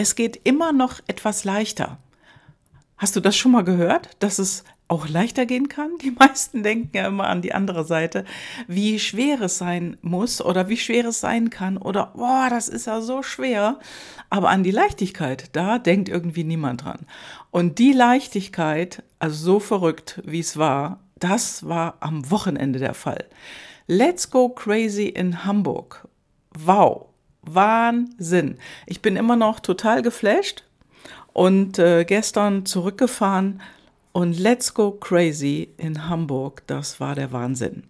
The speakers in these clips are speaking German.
es geht immer noch etwas leichter. Hast du das schon mal gehört, dass es auch leichter gehen kann? Die meisten denken ja immer an die andere Seite, wie schwer es sein muss oder wie schwer es sein kann oder, boah, das ist ja so schwer. Aber an die Leichtigkeit, da denkt irgendwie niemand dran. Und die Leichtigkeit, also so verrückt, wie es war, das war am Wochenende der Fall. Let's Go Crazy in Hamburg. Wow. Wahnsinn. Ich bin immer noch total geflasht und äh, gestern zurückgefahren und Let's Go Crazy in Hamburg, das war der Wahnsinn.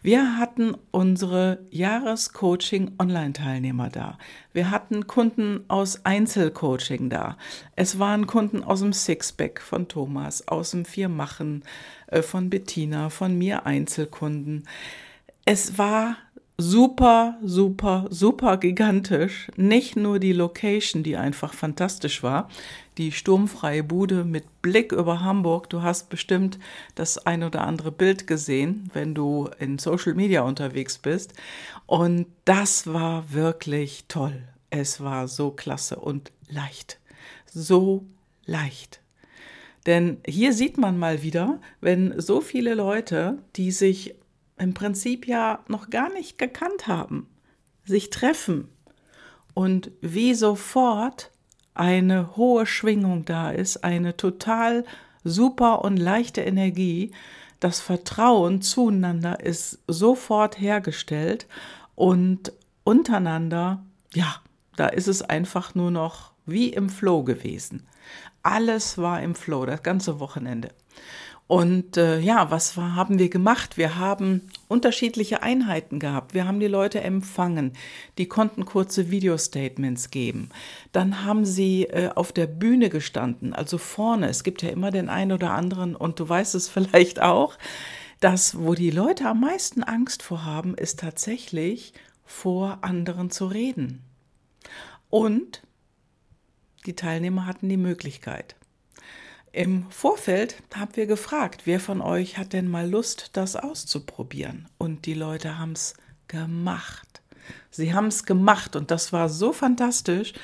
Wir hatten unsere Jahrescoaching-Online-Teilnehmer da. Wir hatten Kunden aus Einzelcoaching da. Es waren Kunden aus dem Sixpack von Thomas, aus dem Viermachen äh, von Bettina, von mir Einzelkunden. Es war super, super, super gigantisch. Nicht nur die Location, die einfach fantastisch war, die sturmfreie Bude mit Blick über Hamburg. Du hast bestimmt das ein oder andere Bild gesehen, wenn du in Social Media unterwegs bist. Und das war wirklich toll. Es war so klasse und leicht. So leicht. Denn hier sieht man mal wieder, wenn so viele Leute, die sich im Prinzip ja noch gar nicht gekannt haben, sich treffen und wie sofort eine hohe Schwingung da ist, eine total super und leichte Energie, das Vertrauen zueinander ist sofort hergestellt und untereinander, ja, da ist es einfach nur noch wie im Flow gewesen. Alles war im Flow, das ganze Wochenende. Und äh, ja, was war, haben wir gemacht? Wir haben unterschiedliche Einheiten gehabt. Wir haben die Leute empfangen. Die konnten kurze Video-Statements geben. Dann haben sie äh, auf der Bühne gestanden, also vorne. Es gibt ja immer den einen oder anderen, und du weißt es vielleicht auch, dass wo die Leute am meisten Angst vor haben, ist tatsächlich vor anderen zu reden. Und die Teilnehmer hatten die Möglichkeit. Im Vorfeld haben wir gefragt, wer von euch hat denn mal Lust, das auszuprobieren? Und die Leute haben es gemacht. Sie haben es gemacht und das war so fantastisch.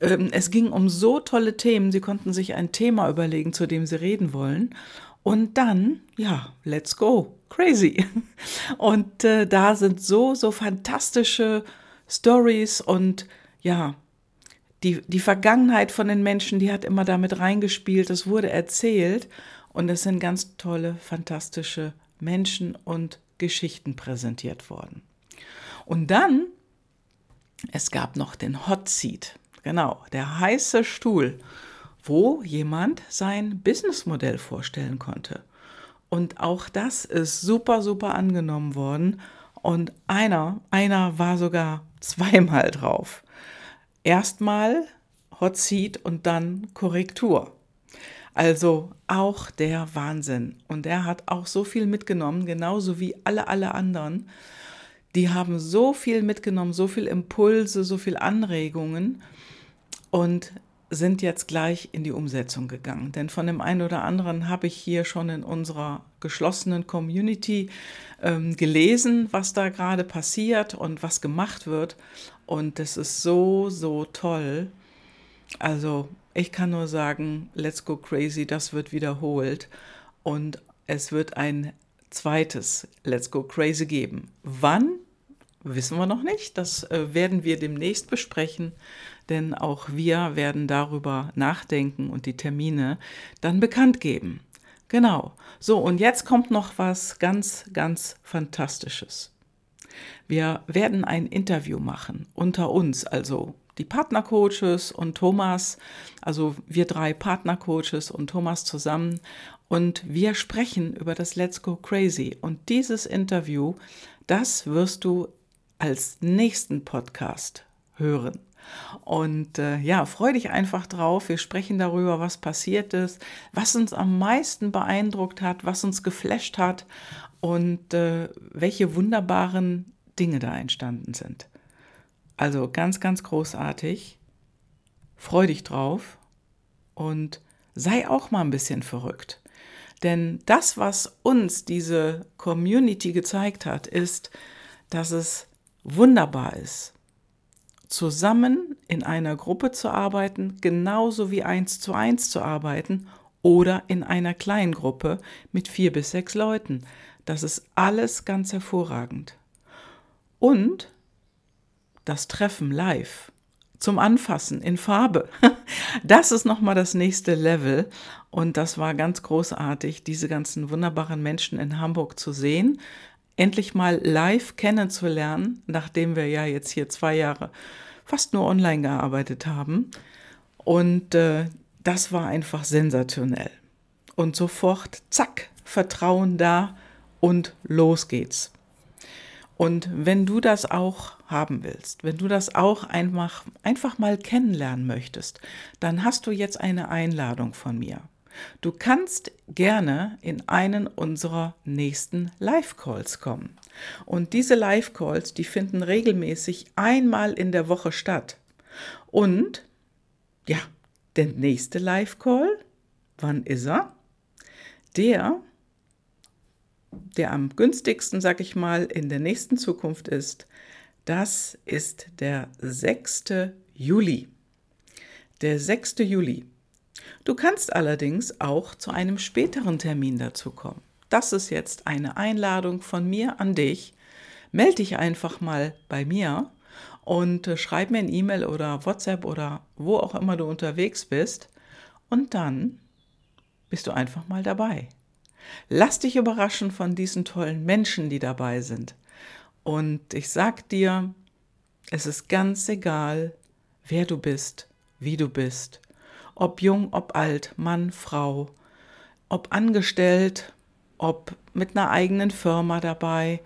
Ähm, es ging um so tolle Themen. Sie konnten sich ein Thema überlegen, zu dem sie reden wollen. Und dann, ja, let's go. Crazy. Und äh, da sind so, so fantastische Stories und ja, die, die Vergangenheit von den Menschen, die hat immer damit reingespielt, es wurde erzählt und es sind ganz tolle, fantastische Menschen und Geschichten präsentiert worden. Und dann, es gab noch den Hot Seat, genau, der heiße Stuhl, wo jemand sein Businessmodell vorstellen konnte. Und auch das ist super, super angenommen worden. Und einer, einer war sogar zweimal drauf erstmal Hot Seat und dann Korrektur. Also auch der Wahnsinn. Und er hat auch so viel mitgenommen, genauso wie alle, alle anderen. Die haben so viel mitgenommen, so viel Impulse, so viel Anregungen und sind jetzt gleich in die Umsetzung gegangen. Denn von dem einen oder anderen habe ich hier schon in unserer geschlossenen Community ähm, gelesen, was da gerade passiert und was gemacht wird. Und das ist so, so toll. Also ich kann nur sagen, Let's Go Crazy, das wird wiederholt. Und es wird ein zweites Let's Go Crazy geben. Wann? Wissen wir noch nicht. Das äh, werden wir demnächst besprechen, denn auch wir werden darüber nachdenken und die Termine dann bekannt geben. Genau. So, und jetzt kommt noch was ganz, ganz Fantastisches. Wir werden ein Interview machen unter uns, also die Partnercoaches und Thomas, also wir drei Partnercoaches und Thomas zusammen. Und wir sprechen über das Let's Go Crazy. Und dieses Interview, das wirst du als nächsten Podcast hören. Und äh, ja, freu dich einfach drauf. Wir sprechen darüber, was passiert ist, was uns am meisten beeindruckt hat, was uns geflasht hat und äh, welche wunderbaren Dinge da entstanden sind. Also ganz, ganz großartig. Freu dich drauf und sei auch mal ein bisschen verrückt. Denn das, was uns diese Community gezeigt hat, ist, dass es wunderbar ist, zusammen in einer Gruppe zu arbeiten, genauso wie eins zu eins zu arbeiten oder in einer kleinen Gruppe mit vier bis sechs Leuten. Das ist alles ganz hervorragend. Und das Treffen live zum Anfassen in Farbe. Das ist nochmal das nächste Level. Und das war ganz großartig, diese ganzen wunderbaren Menschen in Hamburg zu sehen, endlich mal live kennenzulernen, nachdem wir ja jetzt hier zwei Jahre fast nur online gearbeitet haben. Und äh, das war einfach sensationell. Und sofort, zack, Vertrauen da und los geht's. Und wenn du das auch haben willst, wenn du das auch einfach, einfach mal kennenlernen möchtest, dann hast du jetzt eine Einladung von mir. Du kannst gerne in einen unserer nächsten Live-Calls kommen. Und diese Live-Calls, die finden regelmäßig einmal in der Woche statt. Und ja, der nächste Live-Call, wann ist er? Der der am günstigsten, sag ich mal, in der nächsten Zukunft ist, das ist der 6. Juli. Der 6. Juli. Du kannst allerdings auch zu einem späteren Termin dazu kommen. Das ist jetzt eine Einladung von mir an dich. Melde dich einfach mal bei mir und äh, schreib mir ein E-Mail oder WhatsApp oder wo auch immer du unterwegs bist. Und dann bist du einfach mal dabei. Lass dich überraschen von diesen tollen Menschen, die dabei sind. Und ich sag dir, es ist ganz egal, wer du bist, wie du bist, ob jung, ob alt, Mann, Frau, ob angestellt, ob mit einer eigenen Firma dabei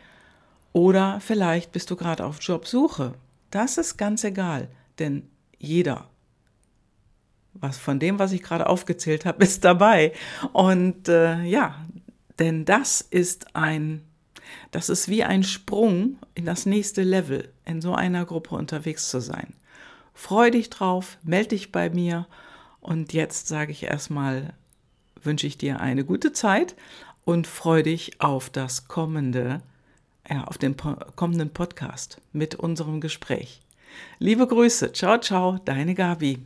oder vielleicht bist du gerade auf Jobsuche. Das ist ganz egal, denn jeder was von dem, was ich gerade aufgezählt habe, ist dabei. Und äh, ja, denn das ist ein, das ist wie ein Sprung in das nächste Level, in so einer Gruppe unterwegs zu sein. Freu dich drauf, melde dich bei mir und jetzt sage ich erstmal, wünsche ich dir eine gute Zeit und freue dich auf das kommende, ja, auf den kommenden Podcast mit unserem Gespräch. Liebe Grüße, ciao, ciao, deine Gabi.